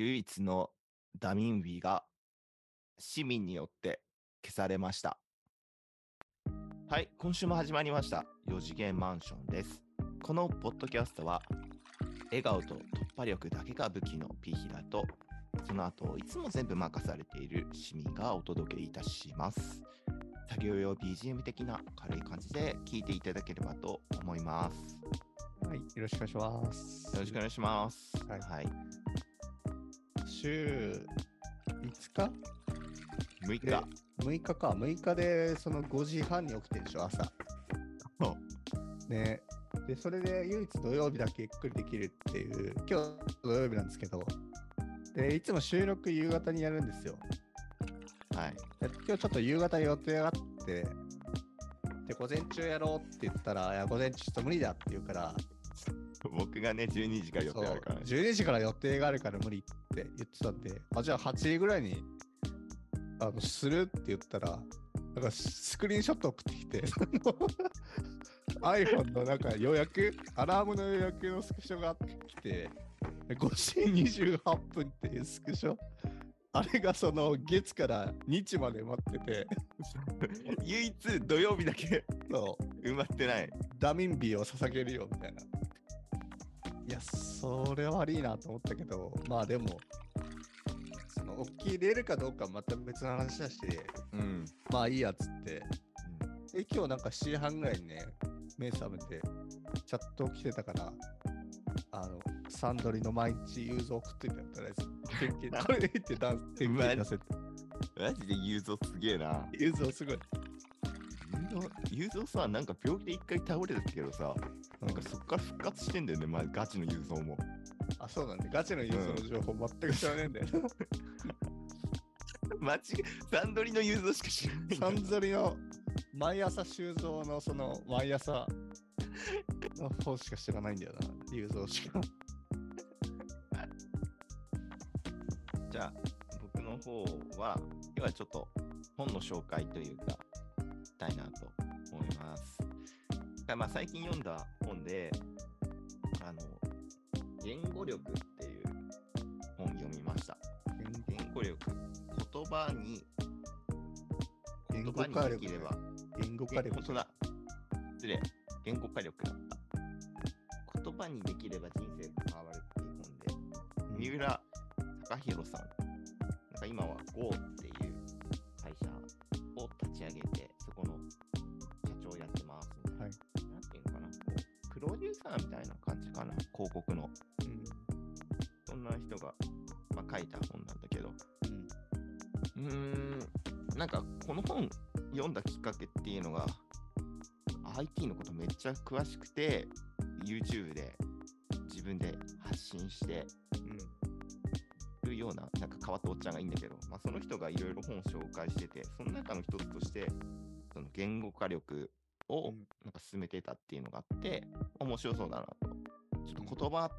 唯一のダミンウィが市民によって消されました。はい、今週も始まりました。4次元マンションです。このポッドキャストは、笑顔と突破力だけが武器のピーヒラと、その後、いつも全部任されている市民がお届けいたします。作業用 BGM 的な軽い感じで聞いていただければと思います。はい、よろしくお願いします。よろしくお願いします。はいはい、週5日？6日。で ?6 日か。6日でその5時半に起きてるでしょ、朝。ね。で、それで唯一土曜日だけゆっくりできるっていう、今日土曜日なんですけど、で、いつも収録夕方にやるんですよ。はい。で今日ちょっと夕方予定があって、で、午前中やろうって言ったら、いや、午前中ちょっと無理だって言うから、僕がね、12時から予定あるからね。そう12時から予定があるから無理って言ってたんで、あ、じゃあ8時ぐらいにあのするって言ったら、なんかスクリーンショット送ってきて、iPhone のなんか予約、アラームの予約のスクショが来て、5時28分っていうスクショ。あれがその月から日まで待ってて、唯一土曜日だけそう埋まってない。ダミンビを捧げるよみたいな。いや、それは悪いなと思ったけど、まあでも、その、起きれるかどうかはまた別の話だし、うん。まあいいやっつって、で今日なんか7時半ぐらいにね、目覚めて、チャット来てたから、あの、サンドリの毎日ユーズ送っといてやったらやつ、天気これで言ってダンス、天気出せて、マジでユーゾーすげえな。ユーズをすごい。ユーゾーユーゾーさ、なんか病気で一回倒れたけどさ、なんかそっから復活してんだよね、まあ、ガチのユーゾーも。あ、そうなんで、ガチのユーズの情報全く知らねえんだよ。間違え、サンドリのユーゾーしか知らない。サンゾリの毎朝修造のその毎朝の方しか知らないんだよな、雄三しか。じゃあ、僕の方は、今日はちょっと本の紹介というか、したいなと思います。がまあ、最近読んだ本で、あの、言語力っていう本読みました。言語力、言葉に、言葉化力ねにできれば、言語化力本当だ。失礼。言語化力だった。言葉にできれば人生が変わるっていう本で、三浦貴弘さん。なんか今は GO っていう会社を立ち上げて、みたいな感じかな。広告の。うんそんな人が、まあ、書いた本なんだけど、うんうーん、なんかこの本読んだきっかけっていうのが、IT のことめっちゃ詳しくて、YouTube で自分で発信してるような、なんか変わったおっちゃんがいいんだけど、まあ、その人がいろいろ本を紹介してて、その中の一つとして、その言語化力をうんなんか進めてたっていうのがあって、面白そうだなと。ちょっと言葉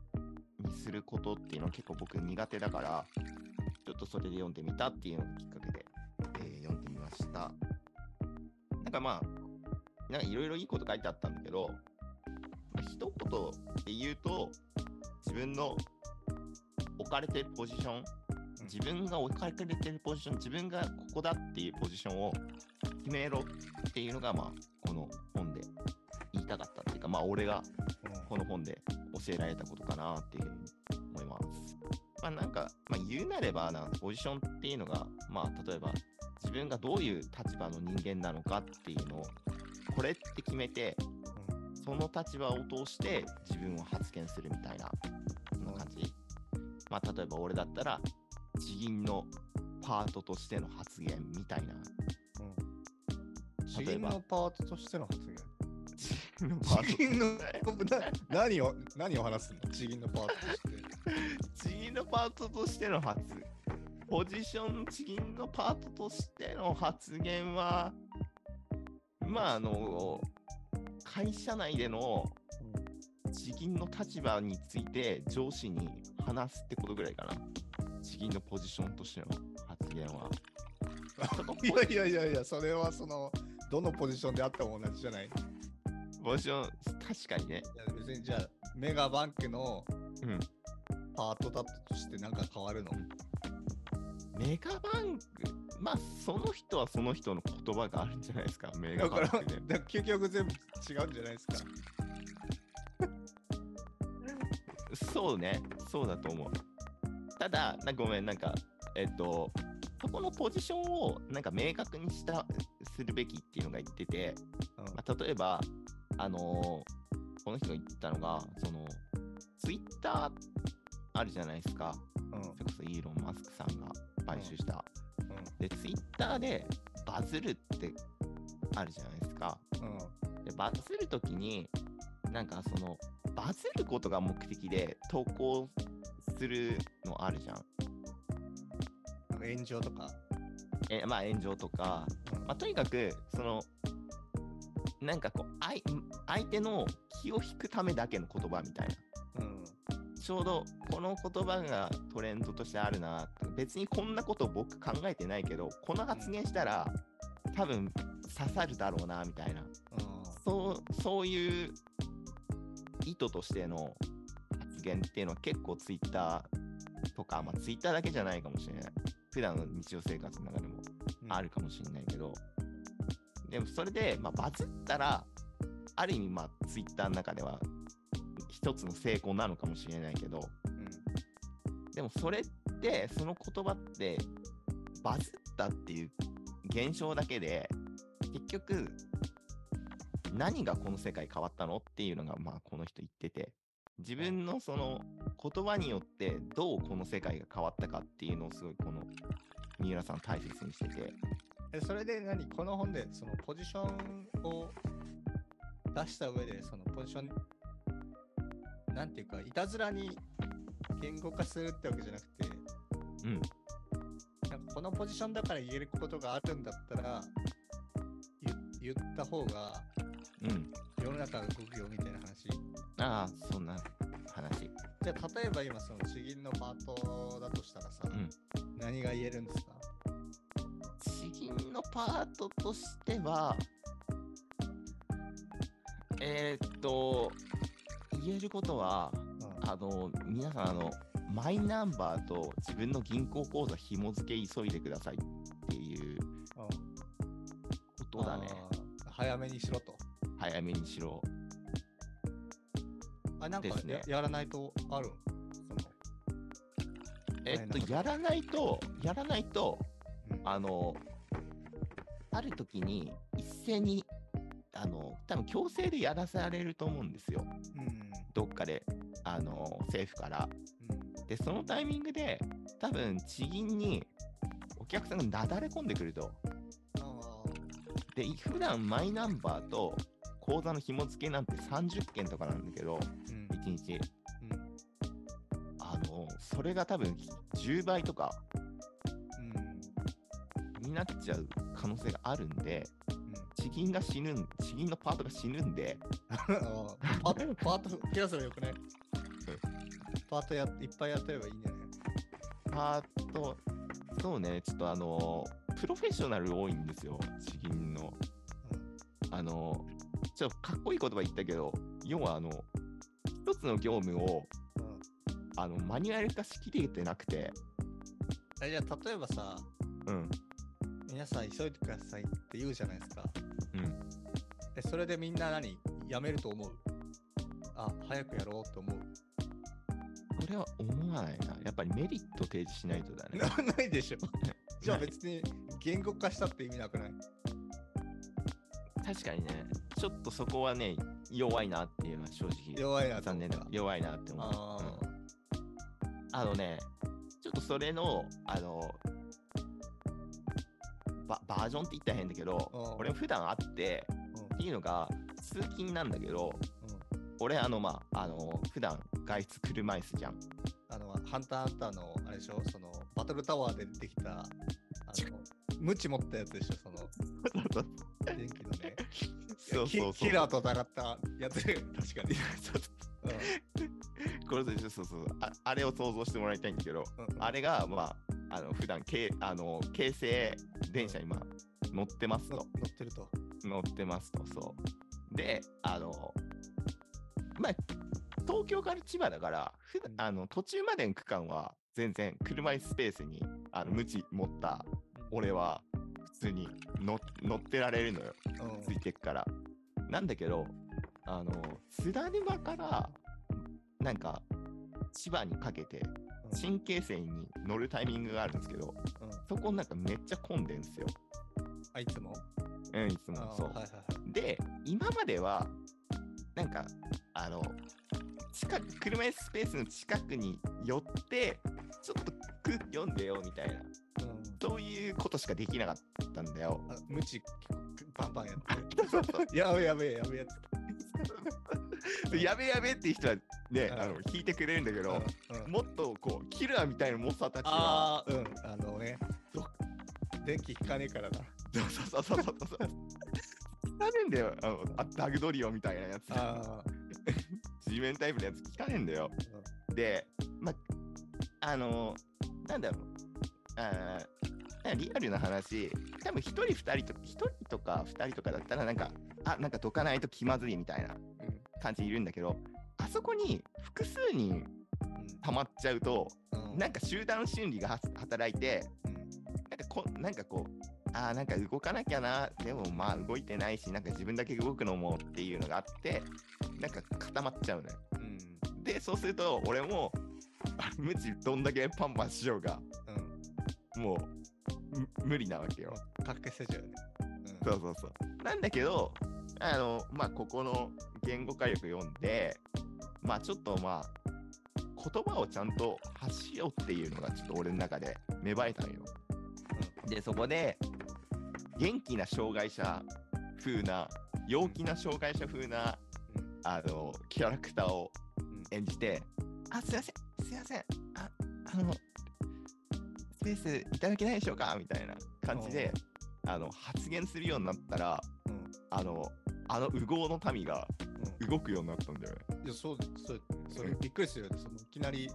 にすることっていうのは結構僕苦手だから、ちょっとそれで読んでみたっていうのがきっかけで、えー読んでみました。なんかまあ、なんかいろいろいいこと書いてあったんだけど、まあ一言で言うと、自分の置かれてるポジション、自分が置かれてるポジション、自分がここだっていうポジションを決めろっていうのが、まあ、この本で言いたかったっていうか、まあ、俺がこの本で教えられたことかなっていうふうに思います。まあなんか、まあ、言うなればな、ポジションっていうのが、まあ例えば自分がどういう立場の人間なのかっていうのを、これって決めて、その立場を通して自分を発言するみたいな、そんな感じ。まあ例えば俺だったら、地銀のパートとしての発言みたいな。地例えば。銀のパートとしての発言。地銀の何を何を話すの地銀のパートとして。地銀のパートとしての発ポジション地銀のパートとしての発言はまああの会社内での地銀の立場について上司に話すってことぐらいかな。地銀のポジションとしての発言は。いやいやいやいや、それはその、どのポジションであっても同じじゃない？いポジション確かにねや別にじゃあ、メガバンクのうんパートだったとしてなんか変わるの？メガバンク、まあ、その人はその人の言葉があるんじゃないですか、メガだから、バンクね。だから究極全部違うんじゃないですか？そうね、そうだと思う。ただ、なごめん、なんか、えっと、そこのポジションをなんか明確にしたするべきっていうのが言ってて、うんまあ、例えば、あのーこの人が言ったのが、その、ツイッターあるじゃないですか。うんそれこそイーロン・マスクさんが買収した。うで、ツイッターでバズるってあるじゃないですか。で、バズるときに、なんかその、バズることが目的で投稿するのあるじゃん。炎上とか。えまあ炎上とか、うんまあ、とにかく、その、なんかこう、相相手の気を引くためだけの言葉みたいな。うん。ちょうどこの言葉がトレンドとしてあるな別にこんなこと僕考えてないけどこの発言したら多分刺さるだろうなみたいな。そうそういう意図としての発言っていうのは結構ツイッターとか、まあ、ツイッターだけじゃないかもしれない。普段の日常生活の中でも。うんあるかもしれないけど、でもそれで、まあ、バズったらある意味まあツイッターの中では一つの成功なのかもしれないけど。うん。でもそれってその言葉ってバズったっていう現象だけで結局何がこの世界変わったのっていうのがまあこの人言ってて。自分のその言葉によってどうこの世界が変わったかっていうのをすごいこの三浦さん大切にしてて。えそれで何この本でそのポジションを出した上でそのポジションなんていうかいたずらに言語化するってわけじゃなくてうん。なんかこのポジションだから言えることがあるんだったら言言った方がうん。世の中が動くよみたいな話。ああそんな話。じゃあ例えば今その地銀のパートだとしたらさ、うん何が言えるんですか？地銀のパートとしては、えーっと、言えることは、うんあの、皆さん、あの、マイナンバーと自分の銀行口座紐付け急いでくださいっていうことだね。早めにしろと。早めにしろ。あ、なんかねや,、やらないとあるその、えっと、やらないと、やらないと、うんあの、ある時に一斉に、あの、多分強制でやらされると思うんですよ。うんどっかで、あの、政府から。うんで、そのタイミングで、多分地銀にお客さんがなだれ込んでくると。あで、普段マイナンバーと口座の紐付けなんて30件とかなんだけど、ーうん1日。それが多分10倍とかうん。になっちゃう可能性があるんで、うん。地銀が死ぬん、地銀のパートが死ぬんで、あーパート、パート増やせばよくね。パートやいっぱいやってればいいんじゃないパート、そうね、ちょっとあの、プロフェッショナル多いんですよ、地銀の。あの、ちょっとかっこいい言葉言ったけど、要はあの、一つの業務をあのマニュアル化しきれてなくて、えじゃあ例えばさ、うん、皆さん急いでくださいって言うじゃないですか。うん。えそれでみんな何やめると思う？あ、早くやろうと思う？これは思わないな。やっぱりメリット提示しないとだね。な ないでしょ。じゃあ別に言語化したって意味なくない？確かにね、ちょっとそこはね、弱いなっていうのは正直、弱いなと残念な思った。弱いなって思う。あのね、ちょっとそれの、あの、ババージョンって言ったら変だけど、うん。俺普段あって、うん。っていうのが、通勤なんだけど、うん。俺、あの、まあ、あの、普段外出車椅子じゃん。あの、ハンターハンターの、あれでしょ、その、バトルタワーで出てきた、あの、ムチ持ったやつでしょ、その、電気のね。そうそうそう。キキラーと戦ったやつ、確かに。これでそうそうああれを想像してもらいたいんだけど、うんうんあれが、まあ、あの普段けあの京成電車に今乗ってますのと。乗ってると。乗ってますと、そう。で、あの、まあ、東京から千葉だから、ふだうんあの途中までの区間は全然車椅子スペースにあの無知持った俺は普通に乗乗ってられるのよ。うんついてくから。なんだけど、あの、津田沼から、なんか、千葉にかけて、うん。新京線に乗るタイミングがあるんですけど、うん。そこなんかめっちゃ混んでんすよ。あいつも？うん、いつも。そう。はいはいはい。で、今までは、なんか、あの、近く、車椅子スペースの近くに寄って、ちょっと空気読んでよみたいな、うん。そういうことしかできなかったんだよ。あ無知バンバンやって やべえやべえやべえややべやべっていう人はね、うんあの聞いてくれるんだけど、うんうんもっとこうキラーみたいなモンスターたちがああうんあのねど電気引かねえからな。そうそうそうそうそう。聞かねえんだよ。あのあダグドリオみたいなやつ。あ地面タイプのやつ聞かねえんだよ。でまあのなんだろう。あーリアルな話。多分1人2人と1人とか2人とかだったらなんかあなんかどかないと気まずいみたいな感じいるんだけどあそこに複数人溜まっちゃうとうん。なんか集団心理がは働いてうん。なんかこなんかこうあーなんか動かなきゃなでもまあ動いてないしなんか自分だけ動くのもっていうのがあってなんか固まっちゃうのよ。うん。でそうすると俺もあ 無知どんだけパンパンしようがうん。もうむ無理なわけよ。かけせちゃうね。そうそうそう。なんだけどあのまあここの言語化力読んでまあちょっとまあ言葉をちゃんと発しようっていうのがちょっと俺の中で芽生えたのよ。でそこで元気な障害者風な陽気な障害者風なうんあのキャラクターをうん演じて「あすいませんすいませんああのスペースいただけないでしょうか?」みたいな感じであの発言するようになったらうんあのあの右往の民がうん。動くようになったんだよね。いやそうそうそれびっくりするよね。そのいきなり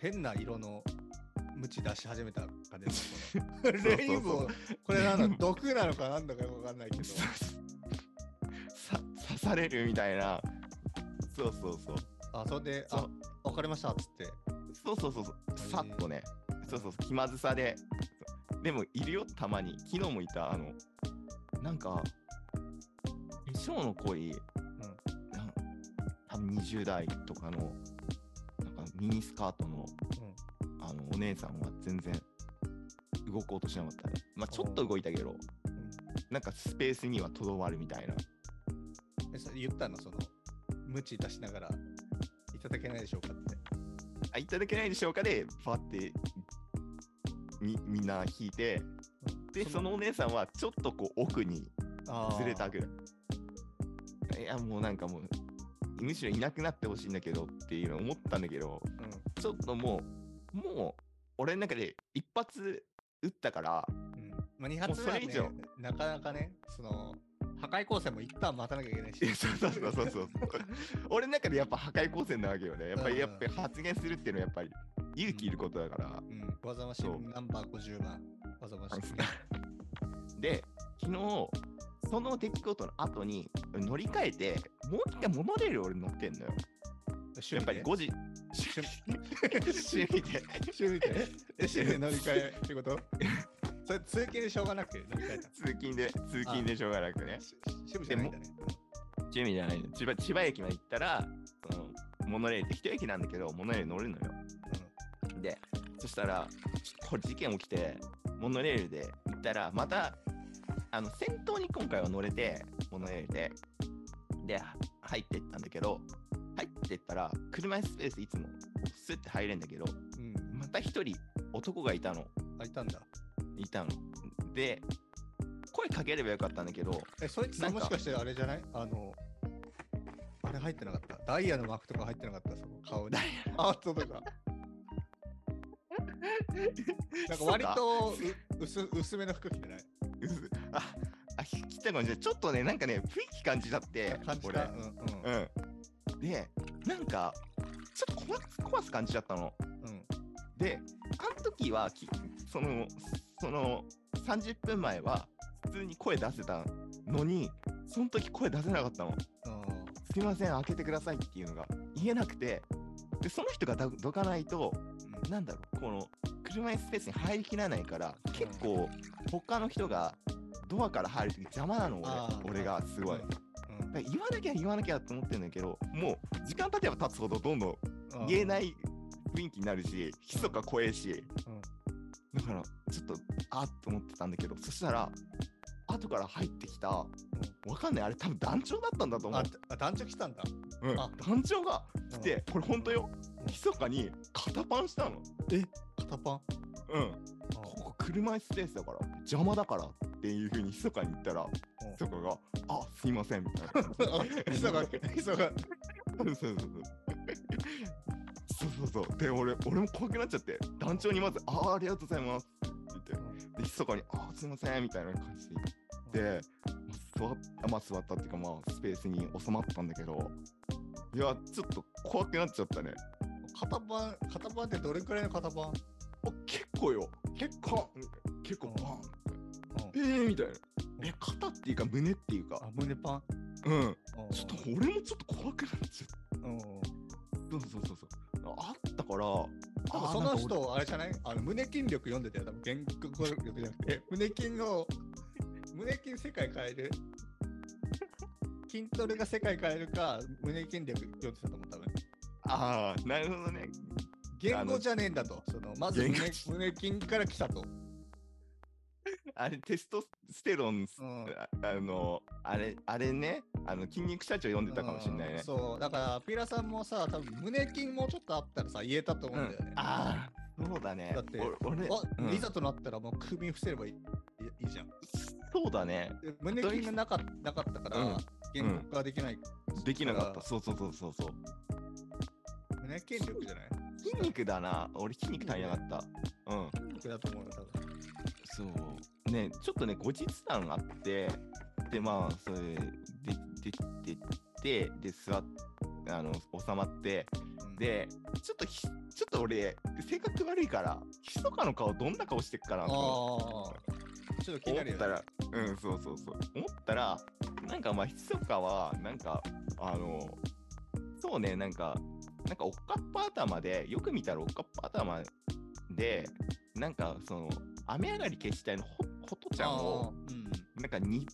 変な色のムチ出し始めた感じ レインボーこれなんだ毒なのかなんだかわかんないけど。さ刺されるみたいな。そうそうそう。あそれであわかりましたっつって。そうそうそうそう。さっとね。そうそうそう。気まずさで。でもいるよたまに。昨日もいたあのなんか化粧の濃い、なん多分20代とかのなんかミニスカートのあのお姉さんは全然動こうとしなかったね。まあちょっと動いたけどうん。うんなんかスペースにはとどまるみたいな。えそれ言ったの？そのムチ出しながらいただけないでしょうかって。あいただけないでしょうかでパってみみんな引いてでそのお姉さんはちょっとこう奥にずれたぐらい。いやもうなんかもうむしろいなくなってほしいんだけどっていうのを思ったんだけどうんちょっともうもう俺の中で一発撃ったからうん。まあ、2発目は、ねそれ以上、なかなかね、その、破壊光線も一旦待たなきゃいけないし。そうそうそうそうそう。俺の中でやっぱ破壊光線なわけよね。やっぱりうん。やっぱり発言するっていうのはやっぱり勇気いることだから。うん、わざましナンバー50番。わざまし。で昨日その出来事の後に乗り換えてもう一回モノレール俺乗ってんのよ。やっぱり5時。趣味。で。趣味で。え、趣味で乗り換えってこと？それ通勤でしょうがなくて乗り換えた。通勤で通勤でしょうがなくね。し趣味じゃないんだね。趣味じゃないの。千葉千葉駅まで行ったらそのモノレールって一駅なんだけどモノレール乗るのよ。でそしたらこれ事件起きてモノレールで行ったらまたあの先頭に今回は乗れてモノレールで入ってったんだけど入ってったら車椅子スペースいつもスッて入れんだけどうん。うん。また一人男がいたのあ、いたんだ。いたので声かければよかったんだけどえ、そいつさもしかしてあれじゃない？あの、あれ入ってなかった？ダイヤのマークとか入ってなかった、その顔に。ハートとか。なんか割とう薄薄めの服着てない？ああ来たかもしれないちょっとねなんかね雰囲気感じちゃって俺感じた。うんうん。うん。でなんかちょっと怖す感じちゃったの。うん。であの時はきそのその30分前は普通に声出せたのにその時声出せなかったの。うん。すいません開けてくださいっていうのが。い見えなくて、で、その人がどどかないと、なんだろう、この車椅子スペースに入りきらないから、結構、他の人がドアから入るとき邪魔なの、俺俺がすごい。うん。言わなきゃ言わなきゃと思ってるんだけど、もう時間経てば経つほどどんどんうん言えない雰囲気になるし、密か怖えし、だからちょっとあっと思ってたんだけど、そしたら、後から入ってきた、わかんない、あれ多分団長だったんだと思う。あ。あ団長来たんだ。うん。あ。団長が来て、これ本当よ、うん。密かに肩パンしたの。肩パン？うん。ここ車椅子スペースだから、邪魔だから。っていうふうに密かに言ったら、密かが、あすいませんみたいなひそが、ひそが。そうそうそうそう。そうそう。で、俺、俺も怖くなっちゃって、団長にまず、ああ、ありがとうございますって言って、で、密かに、ああ、すいませんみたいな感じで言って、まあ、座っあまあ、座ったっていうか、まあ、スペースに収まったんだけど、いや、ちょっと怖くなっちゃったね。肩パン、肩パンってどれくらいの肩パンあ結構よ。結構、結構、うんバーンうんえーみたいな。え、肩っていうか、胸っていうかあ、、胸パンうん。ちょっと俺もちょっと怖くなっちゃった。うん。そうそうそうそう。あったから、多分その人、あれじゃない？あの胸筋力読んでたよ。多分原稿力じゃなくて、胸筋を、胸筋世界変える？筋トレが世界変えるか、胸筋力読んでたと思う、多分。ああ、なるほどね。言語じゃねえんだと。そのまず胸胸筋から来たと。あれ、テストステロン、うんああの、あれ、あれね、あの、筋肉社長読んでたかもしれないねうん。そう、だから、ピーラさんもさ、多分胸筋もうちょっとあったらさ、言えたと思うんだよね。ああ、そうだね。だってお俺、あうんいざとなったらもう首伏せればいいいいいじゃん。そうだね。で胸筋がなかなかったから、うん言語化できない。できなかった。そうそうそうそうそう。胸筋力じゃない？筋肉だな。俺、筋肉足りなかった。うん。筋肉だと思うよ、多分。そう。ね、ちょっとね、後日談あって、で、まあ、それで、できてって、で、座っあの、収まって、うん、で、ちょっとひ、ちょっと俺、性格悪いから、ひそかの顔どんな顔してっかなあとちょっと気になるよ、ね。思ったら、うん、そうそうそう。思ったら、なんかまあ、ひそかは、なんか、あの、そうね、なんか、なんかおっかっぱ頭で、よく見たらおっかっぱ頭で、なんかその、雨上がり決死隊のほほとちゃんを、なんかに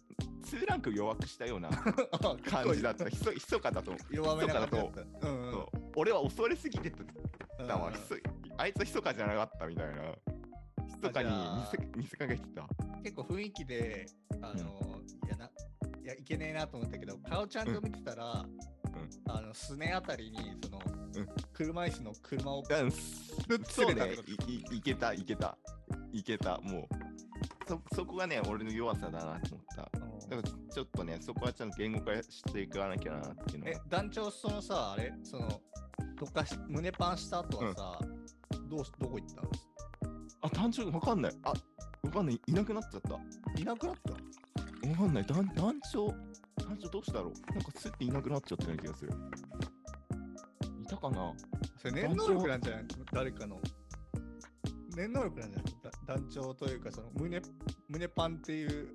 2ランク弱くしたようなあ 感じだった。ひそひそかだと。弱めだっひた。うんうんそう俺は恐れすぎてうんたわ。ひそあいつはひそかじゃなかったみたいな。ひそかに見せ見せかけてた。結構雰囲気で、あの、いやな、いや、いけねえなと思ったけど、顔ちゃんと見てたら、あの、すねあたりに、その、うん車椅子の車を、うん、そうねつけたいけた、いけた、いけた、もう。そそこがね、俺の弱さだなと思った。うんだからちょっとね、そこはちゃんと言語化していかなきゃなっていうのえは。、団長、そのさ、あれ、その、どっかし、胸パンした後はさ、どうし、どこ行ったの？あ、単調わかんない。あ、わかんない。いなくなっちゃった。わいなくなった？かんない。団団長、団長どうしたろう？なんかスッていなくなっちゃったような気がする。いたかな？それ念能力なんじゃない？誰かの。念能力なんじゃない？だ団長というか、その胸、胸パンっていう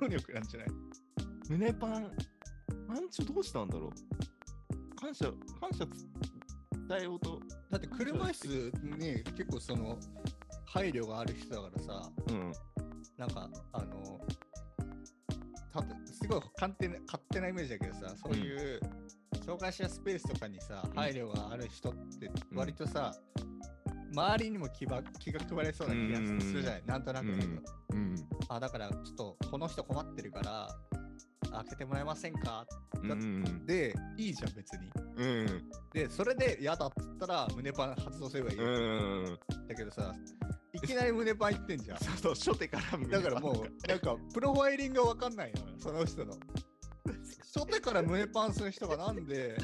能力なんじゃない？胸パン、団長どうしたんだろう？感謝、感謝伝えようと。だって車椅子に結構その、配慮がある人だからさ、うん。なんか、あの、たとすごい勝手な勝手なイメージだけどさ、そういう、紹介者スペースとかにさ、ん。配慮がある人ってうん割とさ、周りにも気ば気が配れそうな気がするじゃない、なんとなくだけど。うん。あ、だからちょっとこの人困ってるから、開けてもらえませんか？うん。うん。で、いいじゃん、別に。うん。で、それで嫌だっつったら胸パン発動すればいい。うん。だけどさ、いきなり胸パンいってんじゃん。そうそう、初手から胸だからもう、なんか、プロファイリングがわかんないのよ、その人の。初手から胸パンする人がなんで、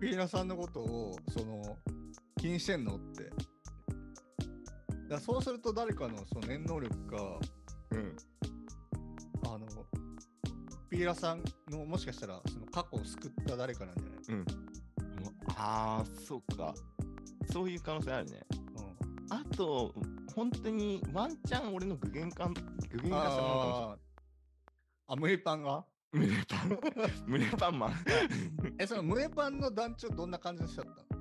ピーナさんのことを、その、気にしてんの？って。だそうすると誰かのその念能力が、うん。あの、ピーラさんのもしかしたらその過去を救った誰かなんじゃない？ああ、そうか。そういう可能性あるね。うんあと、本当にワンチャン俺の具現化、具現化したものかもしれない。あーあ、胸パンが？胸パン、胸パンマン。え、その胸パンの団長どんな感じの人だったの？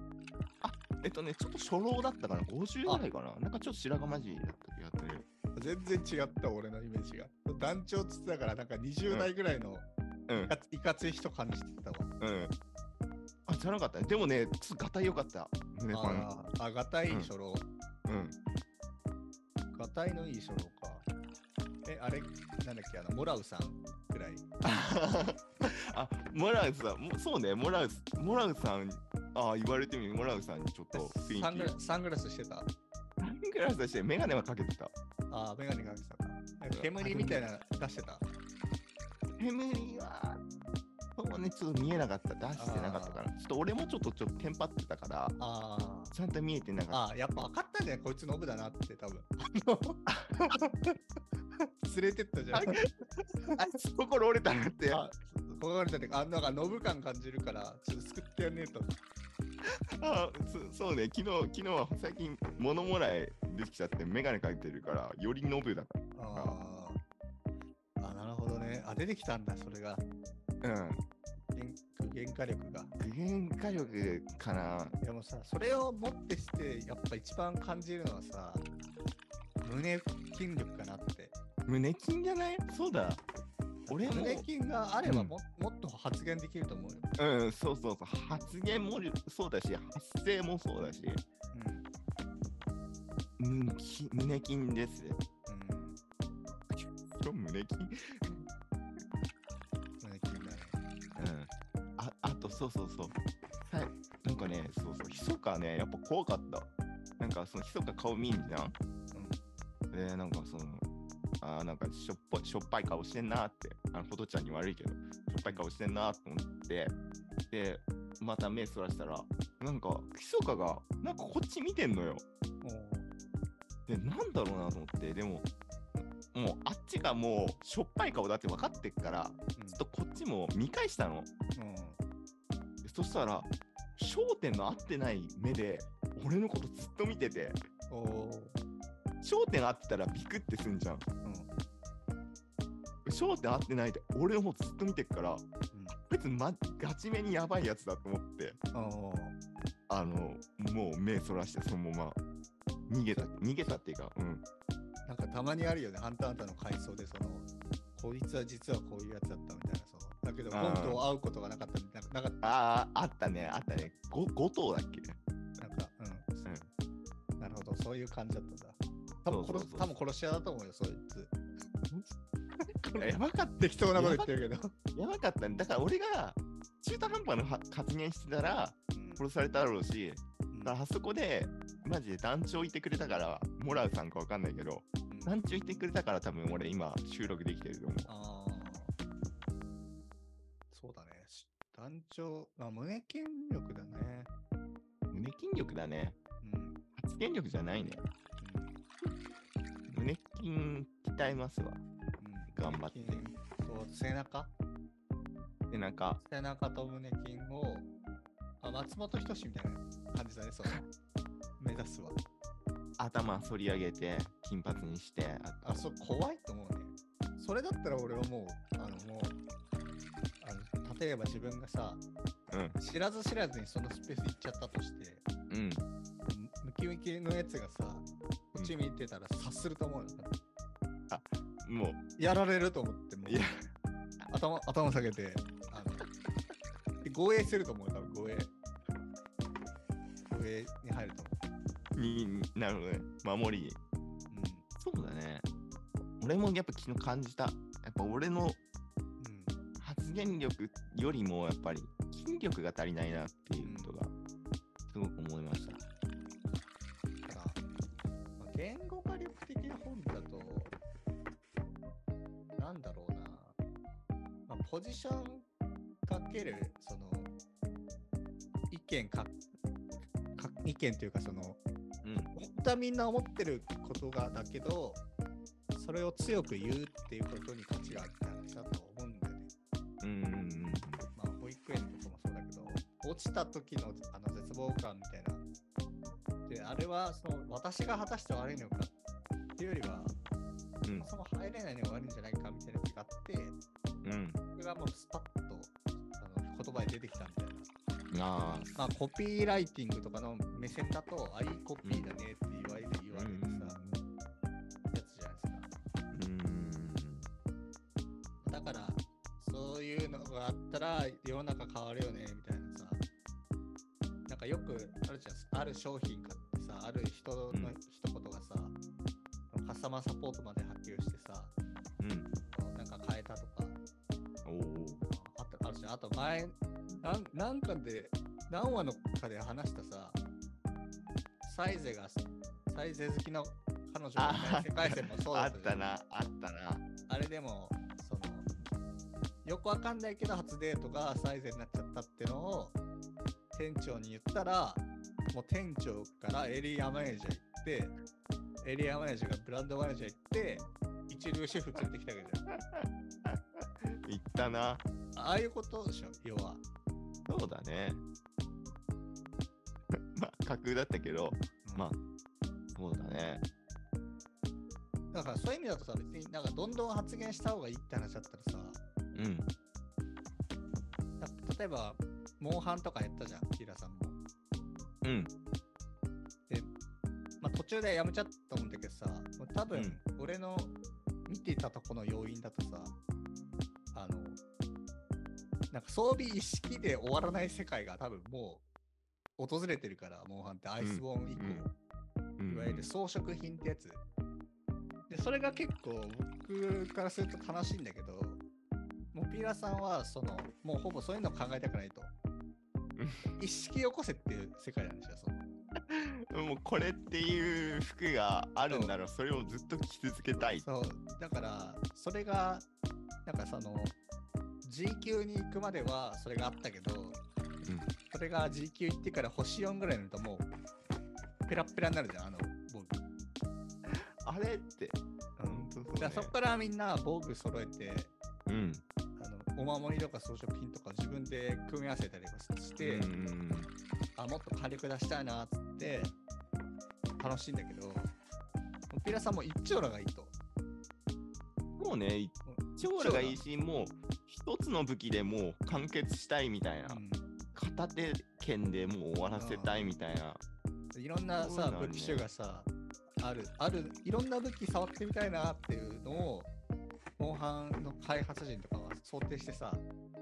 えっとね、ちょっと初老だったかな、50ぐらいかな。なんかちょっと白髪混じりだった気がする。全然違った、俺のイメージが。団長っつってたから、なんか20代ぐらいのうんいか,、つい人感じてたわ。うん。あ、じゃなかったね。でもね、ちょっとガタイ良かった。胸パン。あがたいい初老。うん。がたいのいい初老か。え、あれ、なんだっけ、あの、モラウさんぐらい。あ、モラウさん、もそうね、モラウス、モラウさん、あ言われてみる、モラウさんにちょっと。サングラサングラスしてた？サングラスして、メガネはかけてた。ああ、メガネかけてた煙みたいなの出してた？煙は、そうね、ちょっと見えなかった。出してなかったから。ちょっと俺もちょっとちょっとテンパってたから、あちゃんと見えてなかっあ。ああ、やっぱ分かったんじゃない？こいつノブだなって、多分。連れてったじゃん。た。あ、心折れたなって。あ、ここがれたってあ、なんかノブ感感じるから、ちょっと救ってやんねえと。あそそうね、昨日、昨日は最近、物もらいできちゃって、メガネかけてるから、よりノブだかあーあ、なるほどね。あ、出てきたんだ、それが。ら。うん。原原価力が。原価力かな。でもさ、それをもってして、やっぱ一番感じるのはさ、胸筋力かなって。胸筋じゃない？そうだ。俺も、胸筋があればうんも,、もっと発言できると思うよ。うん、そうそうそう。発言もそうだし、発声もそうだし、うん。うん、き胸筋です。うん。そう胸筋？胸筋だね。うん。あ、あと、そうそうそう。はい。なんかね、そうそう。ひそかね、やっぱ怖かった。なんか、そのひそか顔見んじゃん。で、なんかその、あーなんかしょっぽいしょっぱい顔してんなって、あの、ほどちゃんに悪いけど、しょっぱい顔してんなと思って、で、また目そらしたら、なんか、ひそかが、なんかこっち見てんのよ。で、なんだろうなと思って、でも、もうあっちがもうしょっぱい顔だって分かってっから、うんちょっとこっちも見返したの。うん。でそしたら、焦点の合ってない目で、俺のことずっと見てて、焦点合ってたらビクってすんじゃん。ー。うん。焦点合ってないで、俺の方ずっと見てっから、うん別に、ま、ガチめにやばいやつだと思って、あの、もう目そらして、そのまま、逃げた、逃げたっていうか、うん。なんかたまにあるよね、ハンターハンターの回想で、その、こいつは実はこういうやつだったみたいな、その、だけど、本当会うことがなかったみたいな、なかっああ、あったね、あったね。ご5頭だっけ？た、なんか、うん、なるほど、そういう感じだったんだ。多分殺す多分殺し屋だと思うよ、そいつ。やばかっ適当なこと言ってるけど。た、やばかったね。だから俺が中途半端なは発言してたらうん殺されただろうし、あそこでマジで団長いてくれたから、モラウさんかわかんないけど、うん団長いてくれたから多分俺今収録できてると思う。あーそうだね。し団長、あ胸筋力だね。胸筋力だね。うん。発言力じゃないね。胸筋鍛えますわ。うん頑張ってそう背中で、なんか、背中と胸筋を、あ松本人志みたいな感じだね、そう。目指すわ。頭反り上げて、金髪にして、ああ、そう、怖いと思うね。それだったら俺はもう、あの、もう、あの例えば自分がさ、うん、知らず知らずにそのスペース行っちゃったとして、うん。ムキムキのやつがさ、こっち見てたら察すると思うよ。もう、やられると思って、もういや、頭頭下げて、あの、で護衛すると思う、多分護衛。護衛に入ると思になるほどね。守り。う。そうだね。俺もやっぱ昨日感じた。やっぱ俺のうん。うん。発言力よりもやっぱり筋力が足りないなっていうこと言語化力的な本だと、なんだろうな、まあ、ポジションかける、その、意見か、か意見というか、その、うん。本当はみんな思ってることがだけど、それを強く言うっていうことに価値があるって話だと思うんだよね。うんうんうんまあ、保育園とかもそうだけど、落ちた時のあの絶望感れはその私が果たして悪いのかっていうよりは、うん。うんそも入れないのが悪いんじゃないかみたいなやつがあって、うん。それがもうスパッとあの言葉で出てきたみたいな。あまあ、コピーライティングとかの目線だと、あ、いいコピーだねって言われて言われるさ、やつじゃないですか。あ。うん。だから、そういうのがあったら世の中変わるよねみたいなさ。なんかよくあるじゃん。ある商品ある人のうん一言がさ、カスタマーサポートまで発表してさ、うん。なんか変えたとか。あったあるし、あと前、なんなんかで、何話のかで話したさ、サイゼが、サイゼ好きの彼女がいない世界線もそうだあったじゃんったな、あったな。あれでも、その、よくわかんないけど初デートがサイゼになっちゃったってのを店長に言ったら、もう店長からエリアマネージャー行って、エリアマネージャーがブランドマネージャー行って、一流シェフ連れてきたわけじゃん。言ったな。ああいうことでしょ、要は。そうだね。まあ、架空だったけど、まあ、そうだね。だからそういう意味だとさ、別になんかどんどん発言した方がいいって話だったらさ、うん。な例えば、モンハンとかやったじゃん、キーラさんも。うん。まあ、途中でやめちゃったと思うんだけどさ、多分、うん俺の見ていたとこの要因だとさ、あの、なんか装備一式で終わらない世界が多分もう訪れてるから、モンハンってアイスボーン以降、うんいわゆる装飾品ってやつ。で、それが結構僕からすると楽しいんだけど、もうピーラさんは、その、もうほぼそういうの考えたくないと。一式よこせっていう世界なん。ですよ、そ。もうこれっていう服があるん。ならそれをずっと着続けたい。そう、だから、それが、なん。かその、G 級に行くまではそれがあったけど、それが G 級行ってから星4ぐらいになるともう、ペラペラになるじゃん、あの、防具。あれって。うん。ほん。とそうねだからそこからみん。な防具揃えて、うん。お守りとか装飾品とか自分で組み合わせたりとかして、あ、もっと火力出したいなって、楽しいんだけど、ピラさんも一丁羅がいいと。うんもうね、一丁羅がいいし、もう一つの武器でもう完結したいみたいな。うん片手剣でもう終わらせたいみたいな。いろんなさ、ね武器種がさ、ある、ある、いろんな武器触ってみたいなっていうのを、モンハンの開発人とかは想定してさ、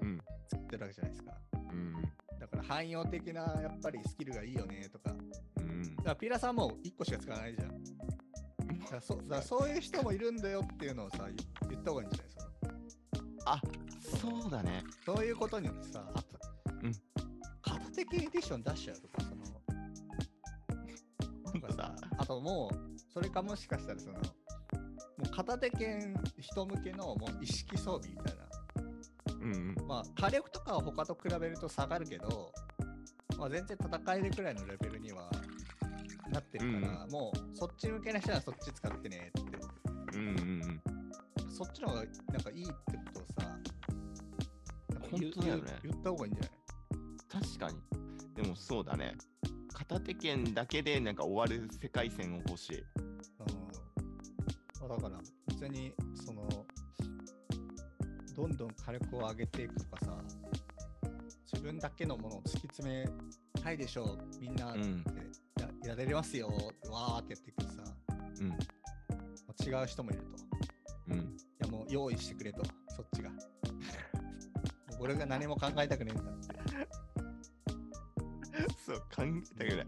うん。作ってるわけじゃないですか。うん。だから汎用的なやっぱりスキルがいいよねとか。だうん。からピラさんも1個しか使わないじゃん。だからそだそういう人もいるんだよっていうのをさ、言言った方がいいんじゃないですか。あ、そうだね。そういうことによってさ、あと、うん片手系エディション出しちゃうとか、その、本当だ。あともう、それかもしかしたらその、片手剣人向けのもう一式装備みたいな。うんうん。まあ火力とかは他と比べると下がるけど、まあ、全然戦えるくらいのレベルにはなってるから、もうそっち向けな人はそっち使ってねって。うんうんうん。そっちの方がなんかいいってことをさ、本当だよね言った方がいいんじゃない？確かに。でもそうだね。片手剣だけでなんか終わる世界線を欲しい。うんだから別にそのどんどん火力を上げていくとかさ自分だけのものを突き詰めたいでしょうみんなって、うんややれますよわーってやっていくとさうん。もう違う人もいるというん。やもう用意してくれとそっちが もう俺が何も考えたくねえんだってそう、考えたぐらい。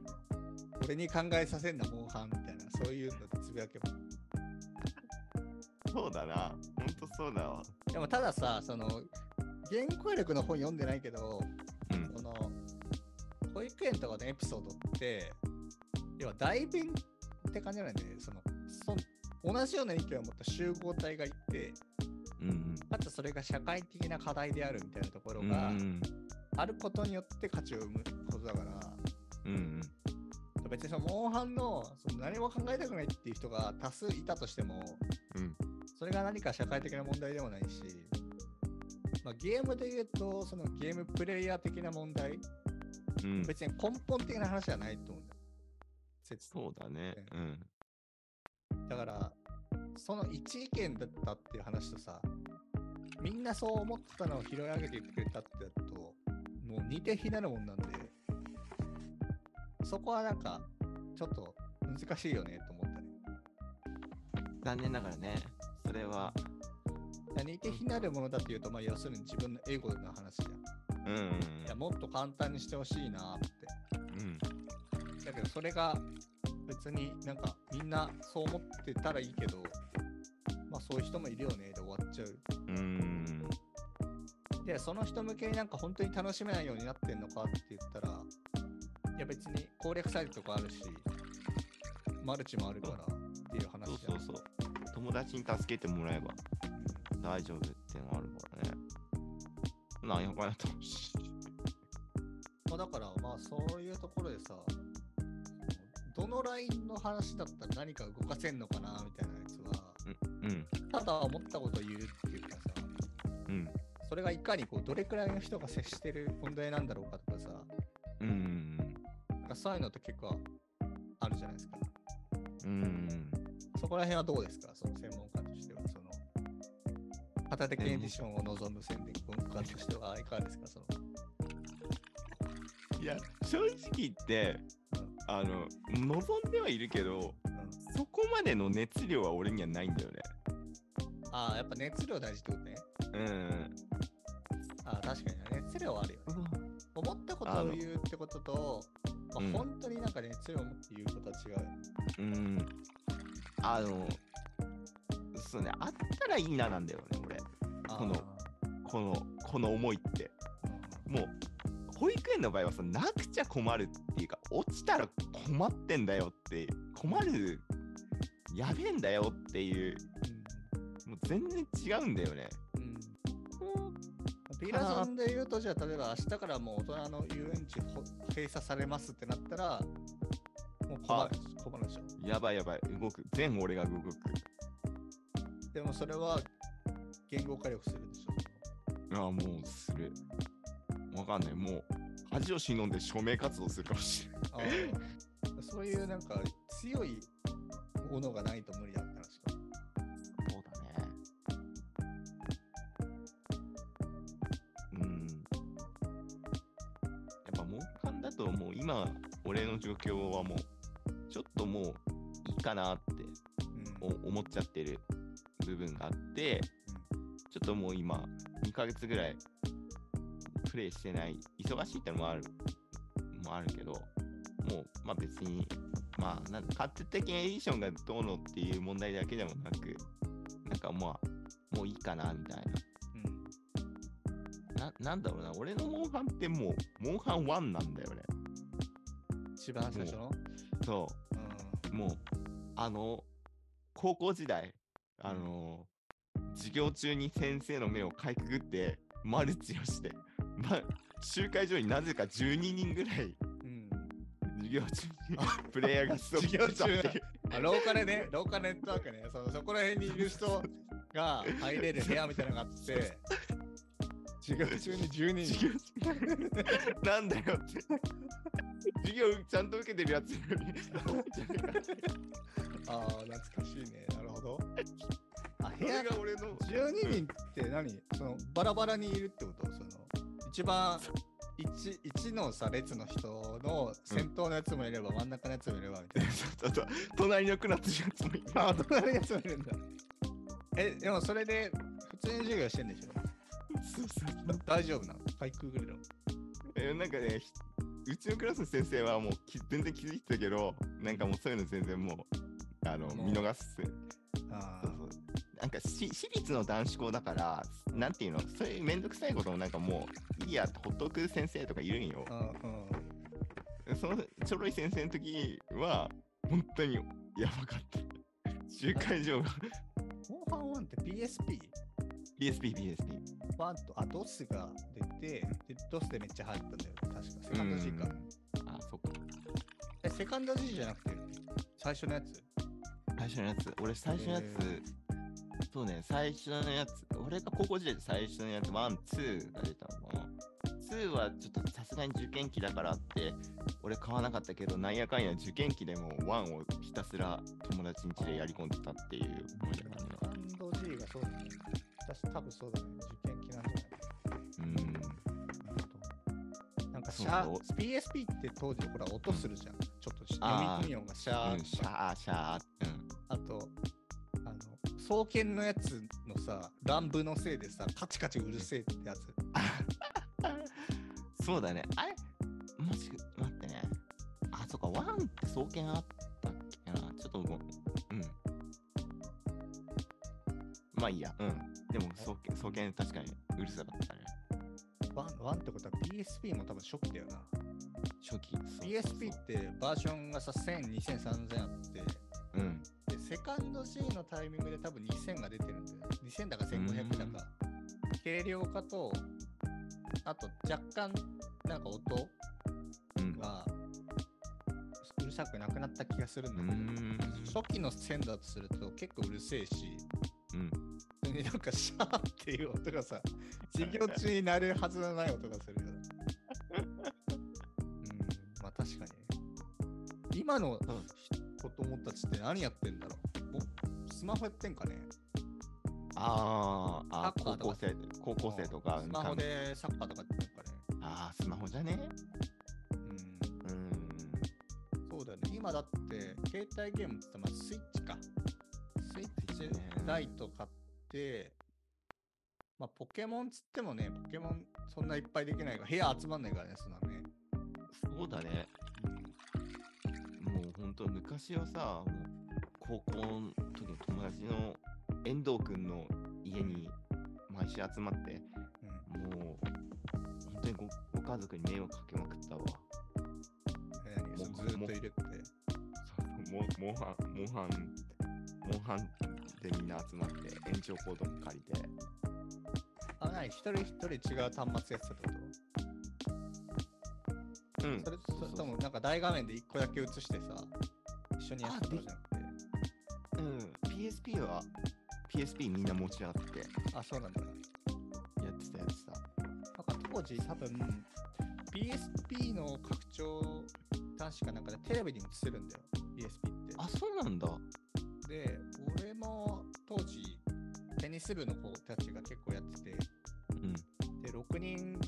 俺に考えさせんなモンハンみたいなそういうのでつぶやけばそうだな。ほんとそうだわ。でもたださその言語力の本読んでないけどうん。その保育園とかのエピソードって要は代弁って感じなんでそのそ同じような意見を持った集合体がいてうんかつそれが社会的な課題であるみたいなところうん。がうんあることによって価値を生むことだからうん。うん別にそのモンハンのその何も考えたくないっていう人が多数いたとしてもうん。それが何か社会的な問題でもないし、まあ、ゲームで言うとそのゲームプレイヤー的な問題うん。別に根本的な話じゃないと思うんだよ。説そうだね。うん。だから、その一意見だったっていう話とさ、みんなそう思ってたのを拾い上げて言ってくれたってやると、もう似て非なるもんなんで、そこはなんか、ちょっと難しいよねと思ったね。残念ながらね、それは、いや似て非なるものだっていうと、まあ、要するに自分のエゴの話じゃん。うん、いや、もっと簡単にしてほしいなって。うん、だけど、それが別になんかみんなそう思ってたらいいけど、まあそういう人もいるよねで終わっちゃう。うん、で、その人向けになんか本当に楽しめないようになってんのかって言ったら、いや別に攻略サイトとかあるし、マルチもあるからっていうそう話じゃん。そうそう。友達に助けてもらえば大丈夫っていうのがあるからね。なんやかんやと。まあ、だからまあそういうところでさ、どのラインの話だったら何か動かせんのかなみたいなやつは、うん、ただ思ったことを言うっていうかさ、うん、それがいかにこうどれくらいの人が接してる問題なんだろうかとかさ、うん、うん、なんかそういうのって結構あるじゃないですか。うん。そこら辺はどうですか？その専門家としては。その片手エディションを望む宣伝家としてはいかがですかその、いや、正直言って、あの、望んではいるけど、うんうん、そこまでの熱量は俺にはないんだよね。ああ、やっぱ熱量大事ってことね。うん。ああ、確かにね熱量はあるよね。思ったことを言うってことと、まあうん本当になんか熱量を持って言うことは違う。うん。あの、そうね、あったらいいななんだよね、俺。このこの、この思いって。うんもう、保育園の場合はさ、なくちゃ困るっていうか、落ちたら困ってんだよって、困る、やべえんだよっていう、もう全然違うんだよね。ピラソンで言うと、じゃあ、例えば明日からもう大人の遊園地ほ閉鎖されますってなったら、もう困る困るでしょ。やばいやばい、動く。全俺が動く。でもそれは言語化力するでしょ。ああ、もうする。わかんない。もう、恥を忍んで署名活動するかもしれない。そういうなんか強いものがないと無理だったらしか。そうだね。うん。やっぱ、モンハンだともう今、俺の状況はもう、ちょっともういいかなって思っちゃってる部分があって、ちょっともう今、2ヶ月ぐらいプレイしてない、忙しいってのもある、もあるけど、もう、まあ別に、まあ、なんか、勝手的にエディションがどうのっていう問題だけでもなく、なんかまあ、もういいかな、みたいうんな。な、なんだろうな、俺のモンハンってもう、モンハン1なんだよね。一番最初の、そうう。もう、あの、高校時代、あの、授業中に先生の目をかいくぐって、マルチをして、ま、集会所になぜか12人ぐらい、んうん。授業中に プレイヤーが潜ってたって授業中いう。あ廊下でね、廊下ネットワークね、そのそこら辺にいる人が入れる部屋みたいなのがあって、授業中に10人。なんだよって。授業ちゃんと受けてるやつよりああ、懐かしいね。なるほど。あ、部そ屋れが俺の。12人って何？そのバラバラにいるってこと？その一番 1, 1のさ列の人の先頭のやつもいれば真ん中のやつもいればみたいな。ちょっと隣のクラスのやつもいる。あ、隣のやつもいるんだ。え、でもそれで普通に授業してんでしょ？そうそう大丈夫なの？かいくぐれるのえーなんかね、ひうちのクラスの先生はもうき全然気づいてたけど、なんかもうそういうの全然もう、あの、見逃す。あそうそうなんかし私立の男子校だから、なんていうの、そういうめんどくさいこともなんかもう、いいやほっとく先生とかいるんよ。そのちょろい先生の時は、本当にやばかった。集会場がモンハン1って PSP? PSP、PSP。1と、あ、DOS が出て、で DOS でめっちゃ流行ったんだよ。確か。セカンド G か。あ、そっか。え、セカンド G じゃなくて、最初のやつ？最初のやつ、俺最初のやつ、へそうね、最初のやつ、俺が高校時代で最初のやつ、ワン、ツーが出たのかな。ツーはちょっとさすがに受験期だからって、俺買わなかったけど、なんやかんや受験期でもワンをひたすら友達ん家でやり込んでたっていう思い出があるセカンド G がそうだね。私多分そうだね。受験期なんじゃないうん。なんかシャー PSP って当時ほら音するじゃん。ちょっと読み込み音がシャーうん、とシか、ャーシャー。うん。双剣のやつのさ、乱舞のせいでさ、カチカチうるせえってやつ。そうだね。あれ？もし、待ってね。あ、そっか、ワンって双剣あったっけな。ちょっとご、うん。まあいいや。うん。でも、双剣、双剣確かにうるさかったね。ワン、ワンってことは PSP も多分初期だよな。初期。PSP ってバージョンがさ、1000、2000、3000あって、セカンド G のタイミングで多分2000が出てるんだよ。2000だか1500だか。軽量化と、あと若干、なんか音うん。がうるさくなくなった気がするんだうけど、ん。初期の1000だとすると結構うるせえし、うん。それになんかシャーっていう音がさ、授業中になるはずのない音がするよね。うん、まあ確かにね。今の子供たちって何やってんスマホやってんかねあーあ高校生、高校生とか。スマホでサッカーとかやってんのかねああ、スマホじゃね？うん、うん。そうだよね。今だって、携帯ゲームってまずスイッチか。スイッチライト買って、まあポケモンつってもね、ポケモンそんないっぱいできないから、部屋集まんないからね、そんなね。そうだね。もう本当昔はさ、もう高校の時の友達の遠藤くんの家に毎週集まって、うん。うん。もう本当にごご家族に迷惑かけまくったわ。もそうずーっと入れて。もモンハン、モンハン、モンハンでみんな集まって延長コードも借りて。あ、何一人一人違う端末やってたってこうんとそれそうそうそれともなんか大画面で一個だけ映してさ、一緒にやってたじゃん、PSP は PSP みんな持ち合ってあ、そうなんだ。やってたやってた。なんか当時多分 PSP の拡張端子かなんかでテレビに映せるんだよ PSP って。あ、そうなんだ。で、俺も当時テニス部の子たちが結構やってて、うん。で、6人、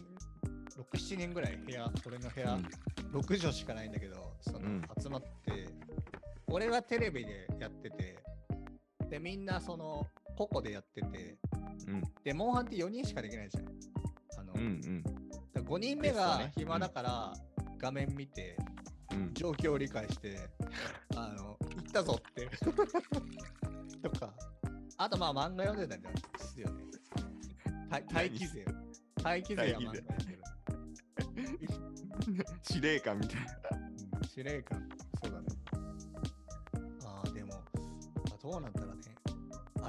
6、7人ぐらい部屋、俺の部屋、うん6畳しかないんだけど、その、うん集まって、俺はテレビでやってて、で、みんなその、個々でやってて、うん。で、モンハンって4人しかできないじゃん。あの、うんうん。だ5人目がね暇だから画面見てうん。状況を理解して、あの行ったぞって とかあとまあ漫画読んでたりですよね待待機勢待機勢は漫画読んでる、司令官みたいな。うん司令官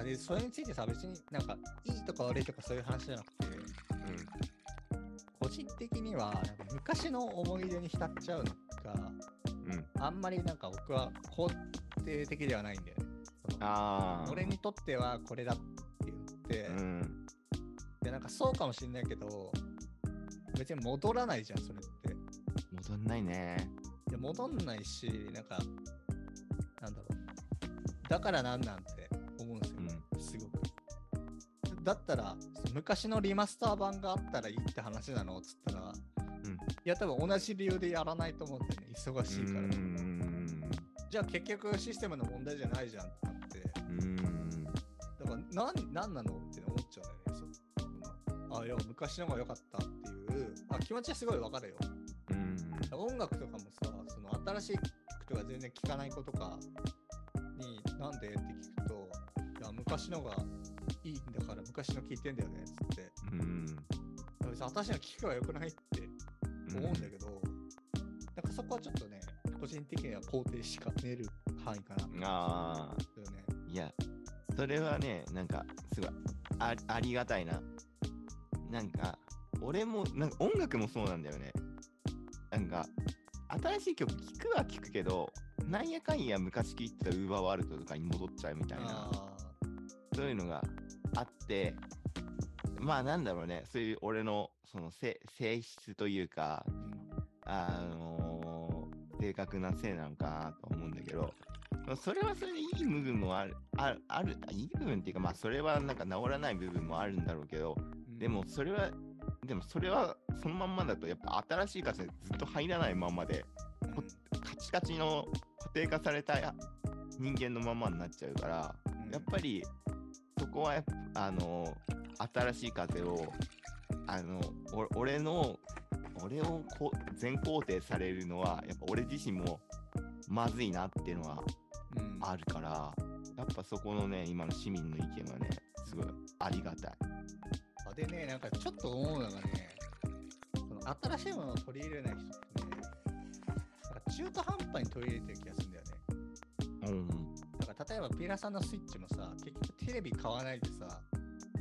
あれそれについてさ別になんかいいとか悪いとかそういう話じゃなくて個人的にはなんか昔の思い出に浸っちゃうのがうん。うん。あんまりなんか僕は肯定的ではないんだよね。あ。俺にとってはこれだって言って、うん。で、なんかそうかもしんないけど、別に戻らないじゃん、それって。戻んないね。で戻んないし、なんか、なんだろう。だからなんなんてだったら、昔のリマスター版があったらいいって話なのっつったら、うん。いや、多分同じ理由でやらないと思うんだよね、忙しいから。うん。じゃあ結局システムの問題じゃないじゃんってなって。うん。だから何何なのって思っちゃうんだよね。そあ、いや、昔の方が良かったっていう、あ気持ちはすごいわかるよ。うん。音楽とかもさ、その新しい曲とか全然聴かない子とかに、なんでって聞くと、いや、昔のがいいんだから昔の聴いてんだよねっつって。うん。別に私の聴くは良くないって思うんだけど、なんかそこはちょっとね、個人的には肯定しかねる範囲かな。ああ。だよね。いや、それはね、なんか、すごい、あありがたいな。なんか、俺も、なんか音楽もそうなんだよね。なんか、新しい曲聴くは聴くけど、なんやかんや昔聴いてたウーバーワールドとかに戻っちゃうみたいな、あそういうのがまあなんだろうね、そういう俺のそのせ性質というか、あのー正確なせいなのかなと思うんだけど、まあそれはそれでいい部分もある、ある、あるいい部分っていうか、まあそれはなんか治らない部分もあるんだろうけど、でもそれは、でもそれはそのまんまだとやっぱ新しい風ずっと入らないままで、カチカチの固定化された人間のままになっちゃうから、うん。やっぱりそこはやっぱあの新しい風をあのお俺の俺をこう全肯定されるのはやっぱ俺自身もまずいなっていうのはうんあるからやっぱそこのね今の市民の意見はねすごいありがたい。あでね、なんかちょっと思うのがね、その新しいものを取り入れない人ってね、なんか中途半端に取り入れてる気がするんだよね。うん例えばピラさんのスイッチもさ、結局テレビ買わないでさ、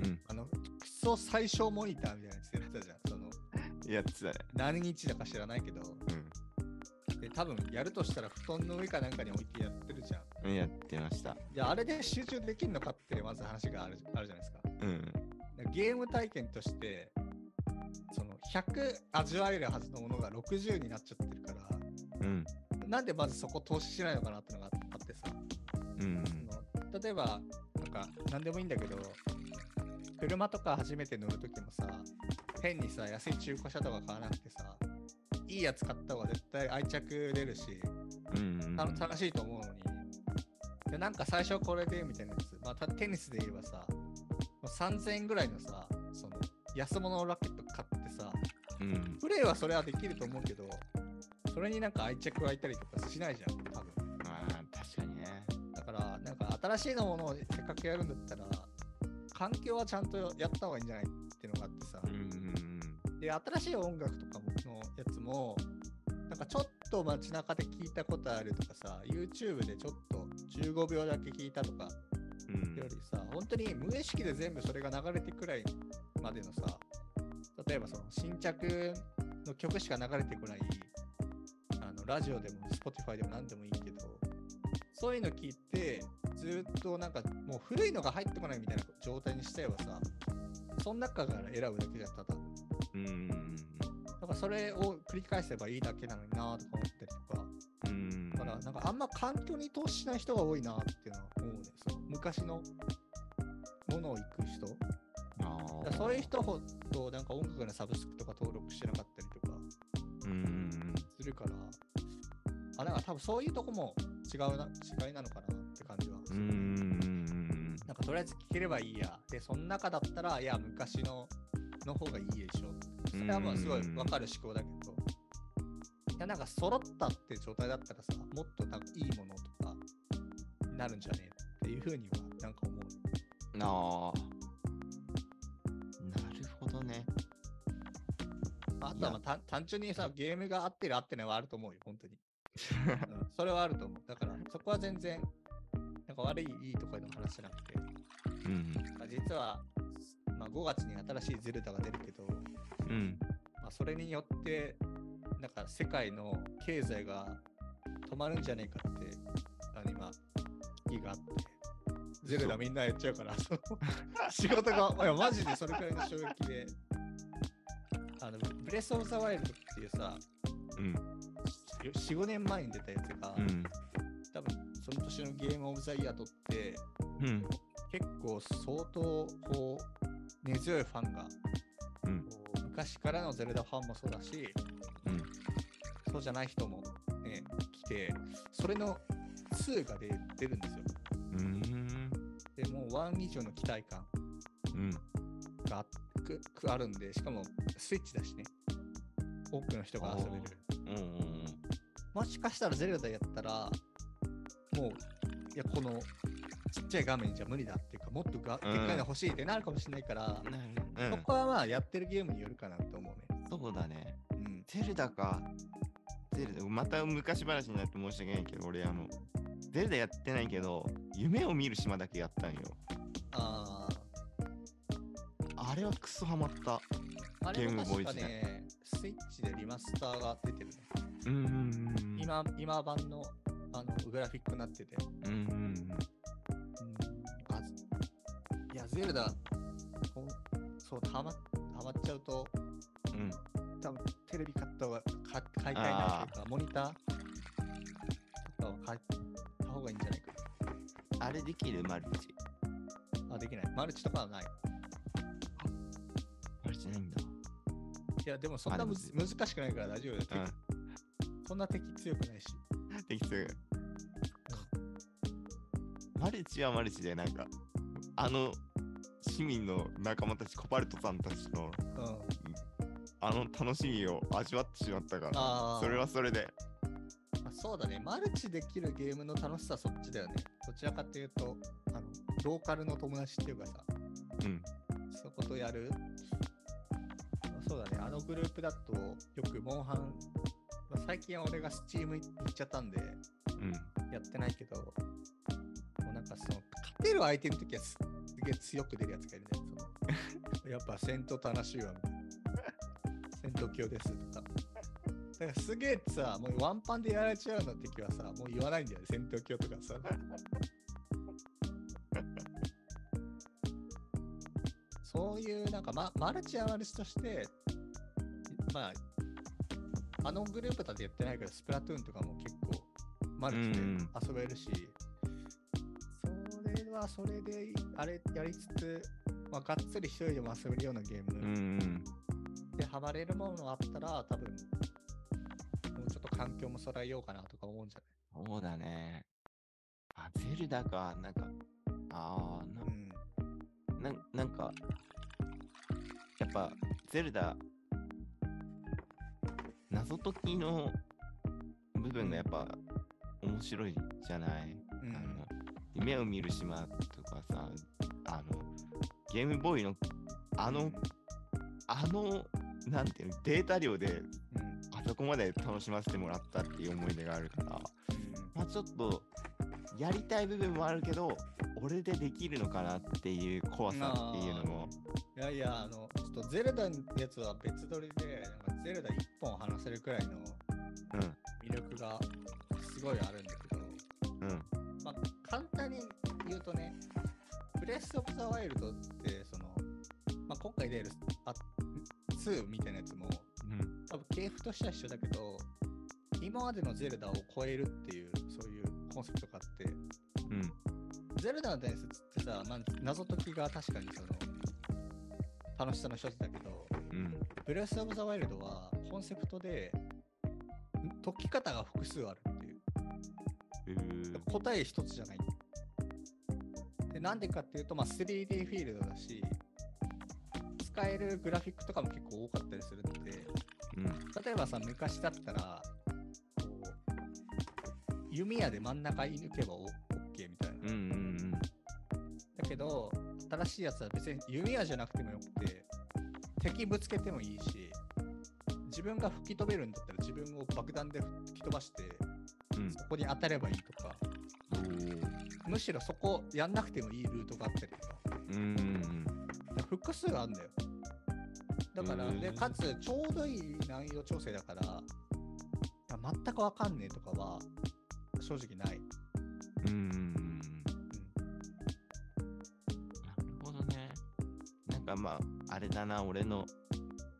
うんあの、クソ最小モニターみたいなやつやってたじゃん。その、やつだね。何日だか知らないけど、うんで、多分やるとしたら布団の上かなんかに置いてやってるじゃん。やってました。で、あれで集中できるのかってまず話があるあるじゃないですか。うん。ゲーム体験として、その100味わえるはずのものが60になっちゃってるから、うん。なんでまずそこ投資しないのかなってのがあってさ、うん。例えば、なんか何でもいいんだけど、車とか初めて乗るときもさ、変にさ、安い中古車とか買わなくてさ、いいやつ買った方が絶対愛着出るし、うん。た楽しいと思うのに、でなんか最初これでみたいなやつ、まあ、たテニスで言えばさ、もう3000円ぐらいのさ、その安物のラケット買ってさ、うん。プレイはそれはできると思うけど、それになんか愛着湧いたりとかしないじゃん、新しいのものをせっかくやるんだったら、環境はちゃんとやった方がいいんじゃないっていうのがあってさ、うん。で、新しい音楽とかものやつも、なんかちょっと街中で聞いたことあるとかさ、YouTube でちょっと15秒だけ聞いたとかうん。よりさ、本当に無意識で全部それが流れてくらいまでのさ、例えばその新着の曲しか流れてこない、あのラジオでも Spotify でも何でもいいけど、そういうの聞いて、ずっとなんかもう古いのが入ってこないみたいな状態にしちゃえばさ、その中から選ぶだけじゃただ。うん。だからそれを繰り返せばいいだけなのになとか思ったりとか、うん。だからなんかあんま環境に投資しない人が多いなっていうのは思うね。その昔のものを行く人。あそういう人ほどなんか音楽のサブスクとか登録してなかったりとかうん。するから、あ、なんか多分そういうとこも違うな、違いなのかな。うん。なんかとりあえず聴ければいいや。で、その中だったら、いや、昔のの方がいいでしょ。それはまあすごいわかる思考だけど、いや、なんか揃ったって状態だったらさ、もっとなんかいいものとかになるんじゃねえっていうふうにはなんか思う。ああ。なるほどね。あとはまあ単単純にさ、ゲームが合ってる合ってないはあると思うよ、本当に。うん、それはあると思う。だから、そこは全然、なんか悪い、いいとかの話じゃなくて、うん。まあ実は、まあ、5月に新しいゼルダが出るけど、うん。まあ、それによって、なんか世界の経済が止まるんじゃねえかって、あの今、危機があって、ゼルダみんなやっちゃうから、仕事が、いや、マジでそれくらいの衝撃で、あの、ブレス・オブ・ザ・ワイルドっていうさ、うん。4、5年前に出たやつが、うん。年のゲームオブザイヤー取って、うん。結構相当こう根強いファンが、うん。こう昔からのゼルダファンもそうだし、うん。そうじゃない人もね、来て、それの2が出出るんですよ。うん。でもう1以上の期待感うん。があくくあるんで、しかもスイッチだしね、多くの人が遊べる。うん。もしかしたらゼルダやったら、もう、いや、このちっちゃい画面じゃ無理だっていうか、もっとがでっかいの欲しいってなるかもしれないから、うん。そこはまあやってるゲームによるかなと思うね。そうだね。うん。ゼルダか。ゼルダ、また昔話になって申し訳ないけど、俺、あの、ゼルダやってないけど、夢を見る島だけやったんよ。ああれはクソハマった。あ、あれもゲームボーイ確かね、スイッチでリマスターが出てるね。うんうんうん。今、今版のあのグラフィックになってて。うんうんうんあいや、ゼルダ、そう、はま、はまっちゃうと、うん。うん。多分テレビ買った方が、か買いたいなっていうか、モニターとかを買った方がいいんじゃないかれできるマルチ。あ、できない。マルチとかはない。マルチないんだ。いや、でもそんなむず難しくないから大丈夫だよ。うそんな敵強くないし。ん。できそう。マルチはマルチで、なんか、あの市民の仲間たち、コバルトさんたちの、うん。あの楽しみを味わってしまったから。それはそれで。まあそうだね。マルチできるゲームの楽しさはそっちだよね。どちらかというと、あの、ローカルの友達っていうかさ、うん。そことやる？そうだね。あのグループだと、よくモンハン、まあ、最近は俺がスチーム行っちゃったんで、うん。やってないけど、の、勝てる相手の時はすすげえ強く出るやつがいるね。やっぱ戦闘楽しいわ。戦闘強ですとか。だからすげえさ、もうワンパンでやられちゃうの敵はさ、もう言わないんだよね、戦闘強とかさ。そういうなんか、ま、マルチはマルチとして、まあ、あのグループだってやってないけど、スプラトゥーンとかも結構マルチで遊べるし、はそれであれやりつつ、まあ、がっつり一人でも遊べるようなゲーうんうムん。でハマれるものあったら、多分もうちょっと環境も揃えようかなとか思うんじゃそうだね。あ、ゼルダか。なんか、ああ、ないうん。ななんなんか、やっぱ、ゼルダ、謎解きの部分がやっぱ面白いじゃない？夢を見る島とかさ、あの、ゲームボーイの、あの、あの、なんていうの、データ量でうん。あそこまで楽しませてもらったっていう思い出があるから、まあちょっと、やりたい部分もあるけど、俺でできるのかなっていう怖さっていうのも、いやいや、あの、ちょっとゼルダのやつは別撮りで、なんかゼルダ1本話せるくらいの魅力がすごいあるんだけブレス・オブ・ザ・ワイルドって、その、まあ、今回出るあ2みたいなやつも、うん、多分系譜としては一緒だけど、今までのゼルダを超えるっていう、そういうコンセプトがあって、うん、ゼルダの伝説ってさ、まあ、謎解きが確かにその、楽しさの一つだけど、うん、ブレス・オブ・ザ・ワイルドはコンセプトで、ん解き方が複数あるっていう。うー答え一つじゃない。でなんでかっていうと、まあ、3D フィールドだし、使えるグラフィックとかも結構多かったりするので、うん、例えばさ、昔だったら、こう、弓矢で真ん中射抜けばオッケーみたいな。うん、うん、だけど、新しいやつは別に弓矢じゃなくてもよくて、敵ぶつけてもいいし、自分が吹き飛べるんだったら自分を爆弾で吹き飛ばして、うん、そこに当たればいいとか、むしろそこやんなくてもいいルートがあったりとか、うん、うん、複数あるんだよ。だから、で、かつちょうどいい難易度調整だから、あ全くわかんねえとかは正直ない。うん、うん、なるほどね。なんかまあ、あれだな、俺の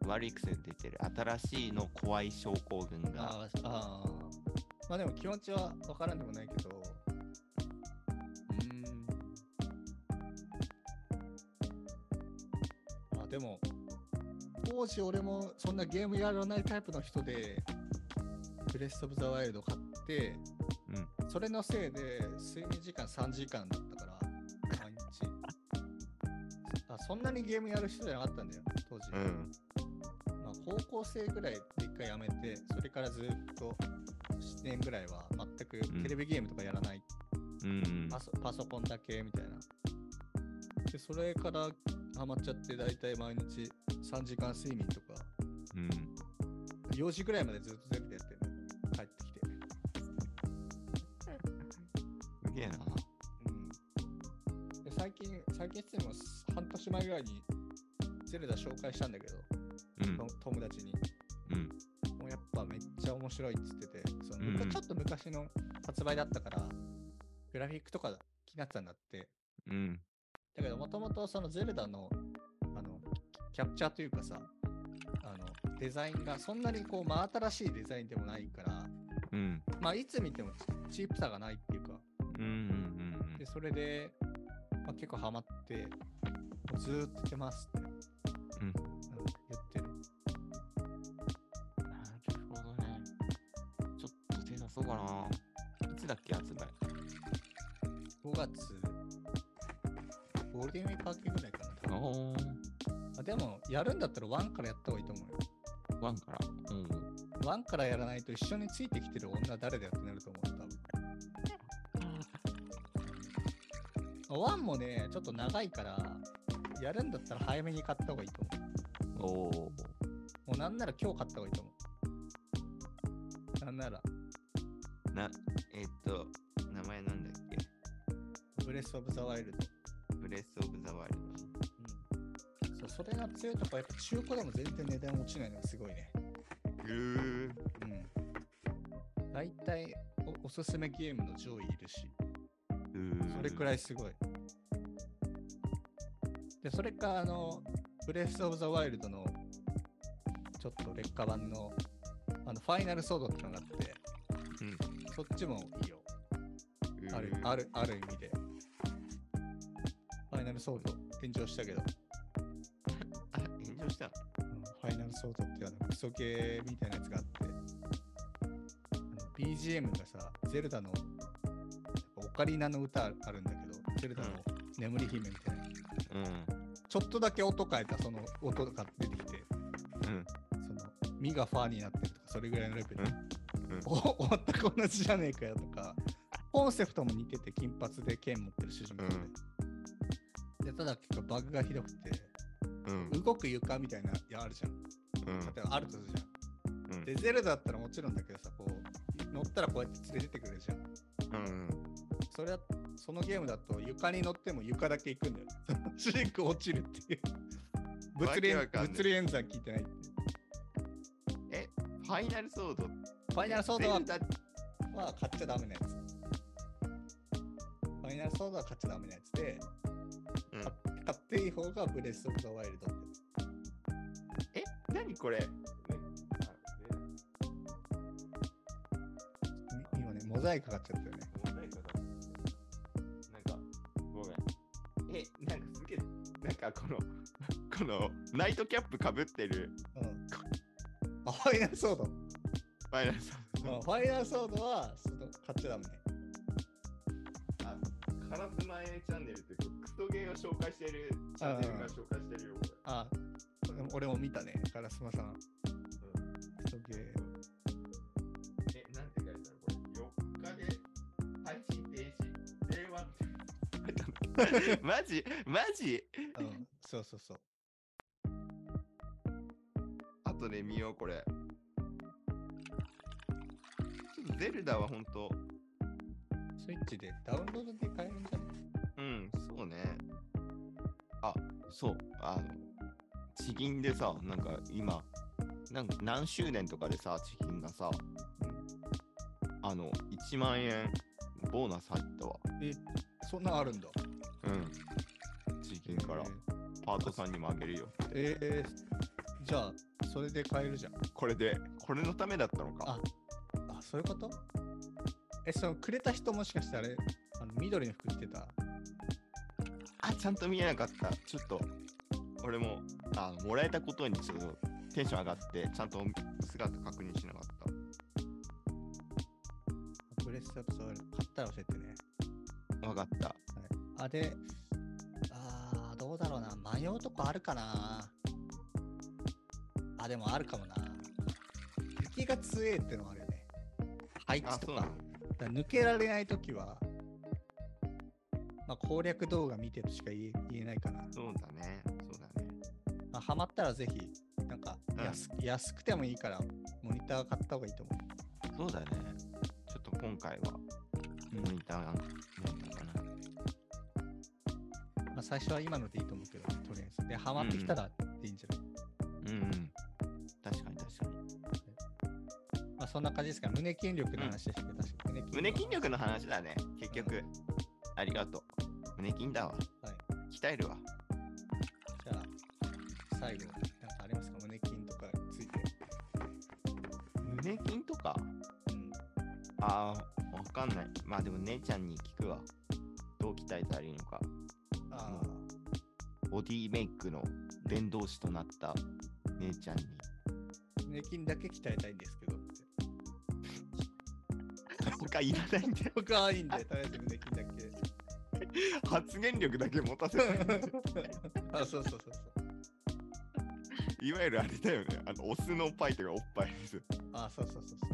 悪い癖で出てる新しいの怖い症候群が。あーあー。まあでも気持ちはわからんでもないけど、でも、当時俺もそんなゲームやらないタイプの人で、ブレス・オブ・ザ・ワイルド買って、うん、それのせいで睡眠時間3時間だったから、毎日。あそんなにゲームやる人じゃなかったんだよ、当時。うん、まあ、高校生ぐらいで一回やめて、それからずっと7年ぐらいは全くうんテレビゲームとかやらない、うん、パソパソコンだけみたいな。で、それからハマっちゃって、だいたい毎日3時間睡眠とか、うん。4時ぐらいまでずっと全部やってる、帰ってきて。すげえな。うん、で最近、最近っても半年前ぐらいにゼルダ紹介したんだけど、うんと、友達に。うん、もうやっぱめっちゃ面白いっつってて、そのちょっと昔の発売だったから、グラフィックとか気になってたんだって。うん、もとそのゼルダのあのキャプチャーというかさ、あのデザインがそんなにこう真新しいデザインでもないから、うん、まあいつ見てもチチープさがないっていうか、うん、うん、でで、それで、まあ、結構ハマって、ずーっと出てますって、うん言ってる。なるほどね。ちょっと手出そうかな。いつだっけ、発売。5月、やるんだったら1からやった方がいいと思うよ。ワンから？うん。1からやらないと一緒についてきてる女誰だよってなると思う、多分。1もね、ちょっと長いから、やるんだったら早めに買った方がいいと思う。おー。もうなんなら今日買った方がいいと思う。なんなら、な、えっと、名前なんだっけ？ブレス・オブ・ザ・ワイルド。ブレス・オブ・それが強いとこやっぱ中古でも全然値段落ちないのがすごいね。ド。うー。うん。大体おおすすめゲームの上位いるし、それくらいすごい。で、それか、あの、ブレス・オブ・ザ・ワイルドのちょっと劣化版のあのファイナルソードってのがあって、うんそっちもいいよ。あるあるある意味で。ファイナルソード炎上したけど、ソゲーみたいなやつがあって、BGM がさ、ゼルダのオカリナの歌あるんだけど、ゼルダの眠り姫みたいな、うん。ちょっとだけ音変えたその音が出てきて、うん。そのミがファーになってるとか、それぐらいのレベル。うんうんお全く同じじゃねえかよとか、コンセプトも似てて金髪で剣持ってる主人公で。でただ結構バグがひどくて、うん。動く床みたいなやあるじゃん。うん。例えばあるとするじゃん。うんで、ゼルダだったらもちろんだけどさ、こう、乗ったらこうやって連れてってくれるじゃん。うん。それは、そのゲームだと床に乗っても床だけ行くんだよ。主人公落ちるっていう。物理物理演算聞いてないって。え、ファイナルソード？ファイナルソードはゼルダ？は買っちゃダメなやつ。ファイナルソードは買っちゃダメなやつで、うん買っていい方がブレス・オブ・ザ・ワイルドって何これみ今ね、モザイクかかっちゃったよね。なんか、ごめん。え、なんかすげえ、なんかこの、この、ナイトキャップかぶってるうん。あ、ファイナルソード。ファイナルソうんファイナルソードはその買っちゃダメね。あ、カラスマ A チャンネルってクソゲーを紹介してるチャンネルが紹介してるよ、これ。あ、俺も見たね、ガラスマさん。すげえ。え、なんて書いてあるこれ？4日で配信停止？令和って。マジ？マジ？うん、そうそうそう。後で見よう、これ。ちょっとゼルダはほんと、スイッチでダウンロードで買えるんじゃない？うん、そうね。あ、そう、あの、地銀でさ、なんか今、なんか何周年とかでさ、地銀がさ、あの、1万円ボーナス入ったわ。え、そんなんあるんだ。うん。地銀から、パートさんにもあげるよ。えー、えーじゃあ、それで買えるじゃん。これで、これのためだったのか。あ、そういうこと？え、そのくれた人もしかしてあれ、あの緑の服着てた？あ、ちゃんと見えなかった。ちょっと、俺も、あもらえたことにちょっとテンション上がって、ちゃんと姿確認しなかった。ブレスアップソウル買ったら教えてね。わかった。はい、あ、で、あー、どうだろうな。迷うとこあるかな。あ、でもあるかもな。敵が強えってのもあるよね。配置あ、とか。そうだ抜けられないときは、まあ、攻略動画見てとしか言え言えないかな。そうだね。ハマったらぜひ、なんかうん安,、安くてもいいから、モニター買った方がいいと思そうだね。ちょっと今回は、う。モニターが、モニターかな。まあ、最初は今のでいいと思うけど、とりあえず。で、ハマってきたらでいいんじゃない、うんうん。確かに確かに。まあ、そんな感じですか。胸筋力の話でしたけど、確胸筋力の話だね。結局。ありがとう。胸筋だわ。はい。鍛えるわ。でも姉ちゃんに聞くわ。どどう鍛えたらいいのか、あボディメイクの伝道師となった姉ちゃんに、あ、胸筋だけ鍛えたいんですけど。他いらないんで、僕はいいんで、とりあえず胸筋だけ。発言力だけ持たせない。あ、そうそうそうそう。いわゆるあれだよね、あの、オスのパイとかおっぱいです。あ、そうそうそう